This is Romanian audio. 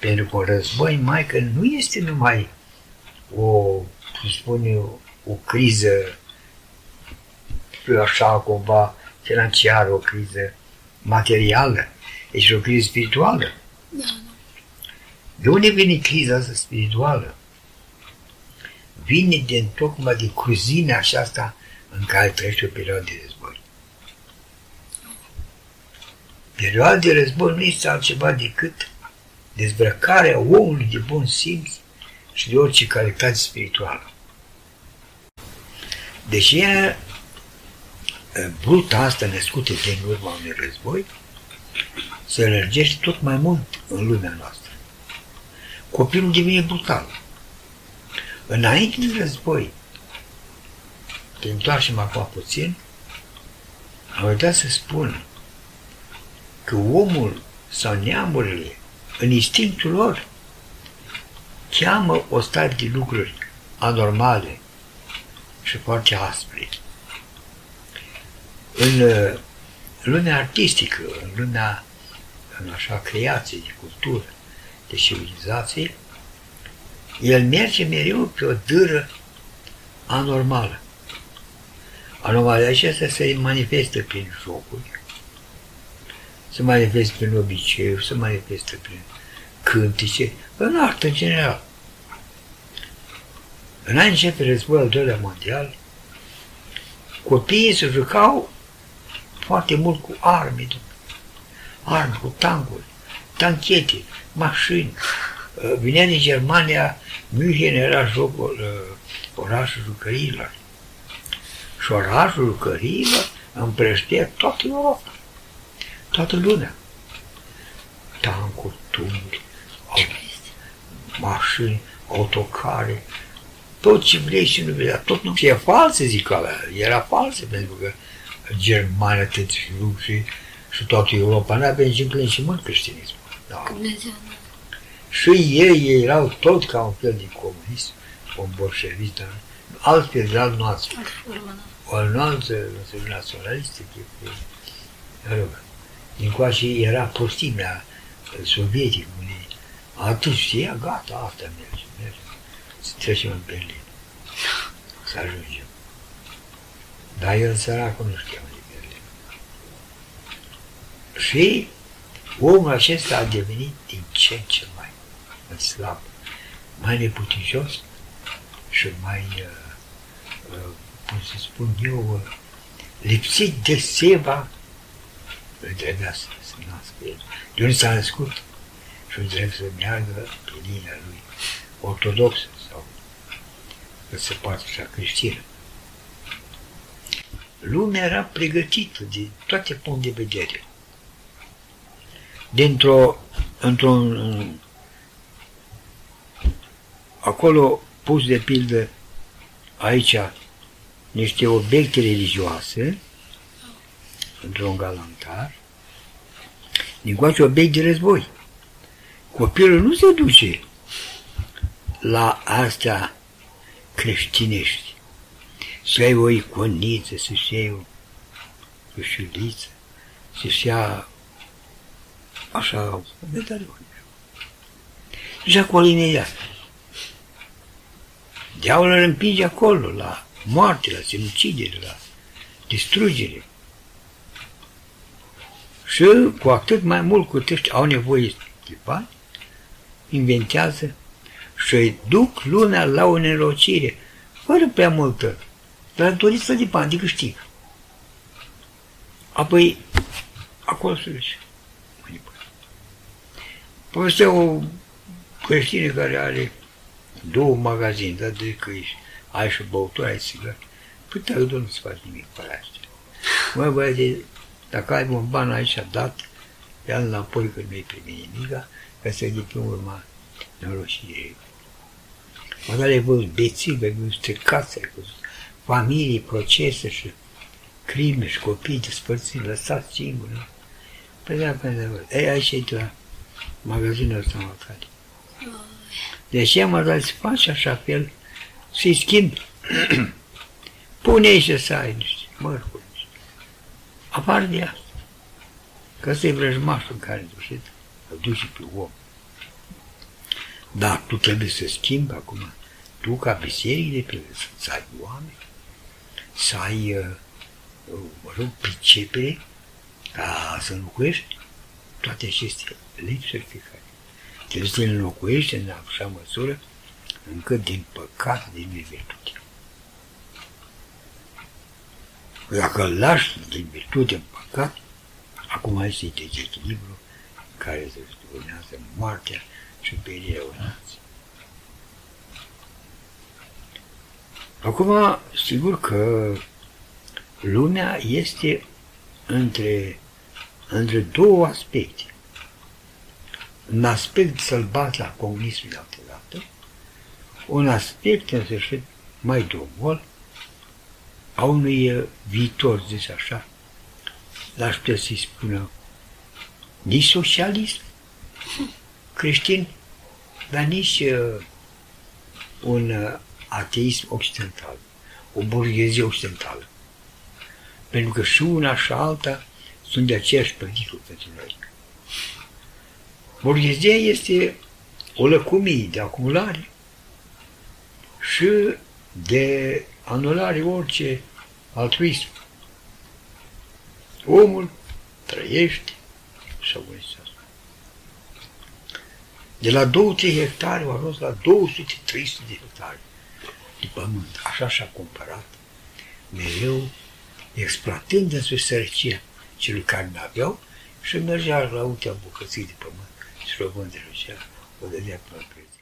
Pentru că un război, mai că nu este numai o, să spune, o criză așa cumva financiară, o criză materială, deci o criză spirituală. Da, da. De unde vine criza asta spirituală? Vine din tocmai de cruzimea aceasta în care trece o perioadă de război. Perioada de război nu este altceva decât dezbrăcarea omului de bun simț și de orice calitate spirituală. Deși ea, bruta asta născută din urma unui război, se lărgește tot mai mult în lumea noastră. Copilul devine brutal. Înainte de război, te întoarcem acum puțin, am uitat să spun că omul sau neamurile, în instinctul lor, cheamă o stare de lucruri anormale și foarte aspre. În uh, lumea artistică, în lumea în așa creație, de cultură, de civilizație, el merge mereu pe o dâră anormală. Anomalia acestea se manifestă prin jocuri, se manifestă prin obiceiuri, se manifestă prin cântice, în artă în general. Înainte începe războiul al doilea mondial, copiii se jucau foarte mult cu arme, arme, cu tancuri, tanchete, mașini. Vinea din Germania, München era jocul, uh, orașul jucăriilor. Și orașul jucăriilor împrăștea toată Europa, toată lumea. Tancuri, tunghi, mașini, autocare, tot ce vrei și nu vrei, tot nu e falsă, zic alea, era falsă, pentru că Germania, atât și și, și toată Europa n-avea nici înclin și mult creștinism. Da. Dumnezeu, da. Și ei, ei erau tot ca un fel de comunism, un bolșevist, dar altfel de alt noastră. Altă formă, da. O altă naționalistă, chip, mă rog, încoace era postimea sovietică, unii Atât știa, gata, asta merge, merge. Să trecem în Berlin. Să ajungem. Dar el săracul nu știa unde Berlin. Și omul acesta a devenit din ce în ce mai slab, mai neputincios și mai, uh, uh, cum să spun eu, uh, lipsit de seva, îl trebuia să se nască el. De unde s-a născut? și drept să meargă pe linia lui ortodoxă sau că se poate așa creștină. Lumea era pregătită de toate puncte de vedere. Dintr-o, într-un, acolo pus de pildă aici niște obiecte religioase într-un galantar, din coace obiect de război. Copilul nu se duce la astea creștinești. Să ai o iconiță, să-și iei o ușuliță, să-și ia așa o medalion. Și acolo imediat. Diavolul îl împinge acolo, la moarte, la sinucidere, la distrugere. Și cu atât mai mult cu tăști au nevoie de bani, inventează și îi duc lumea la o nerocire, fără prea multă, dar dorință de bani, de câștig. Apoi, acolo se duce. Povestea o creștină care are două magazine, dar de că ești, ai și băutură, ai țigări. Păi, dar nu se face nimic pe astea. Mă, băiete, dacă ai un ban aici dat, ia-l înapoi că nu-i primi nimica, ca să de pe urma norocirii. Măcar ai văzut bețivi, ai văzut stricați, ai văzut familii, procese și crime și copii despărțiți, lăsați singuri. Păi da, păi da, ei, aici e la magazinul ăsta măcar. De aceea mă dai să faci așa fel, să-i schimbi. Pune și să ai niște mărcuri. Apar de asta. Că ăsta e vrăjmașul în care dușit îl duce pe om. Dar tu trebuie să schimbi acum. Tu, ca biserică, de pe să ai oameni, să ai, uh, mă rog, pricepere ca să înlocuiești toate aceste lipsuri pe care trebuie să le înlocuiești în așa măsură încât din păcat, din virtute. Dacă îl lași din virtute în păcat, acum este dezechilibru care se urmează moartea și perirea nației. Acum, sigur că lumea este între, între două aspecte. Un aspect sălbat la comunismul altădată, un aspect, în sfârșit, mai domol, a unui viitor, zis așa, l-aș putea să-i spună, nici socialism creștin, dar nici uh, un uh, ateism occidental, o burghezie occidentală. Pentru că și una și alta sunt de aceeași pericol pentru noi. Burghezia este o lăcumie de acumulare și de anulare orice altruism. Omul trăiește și agonisează. De la 2-3 hectare au ajuns la 200-300 de hectare de pământ. Așa și-a cumpărat mereu, exploatând însuși sărăcia celui care nu aveau și mergea la ultima bucății de pământ și răbând de o dădea pe preț.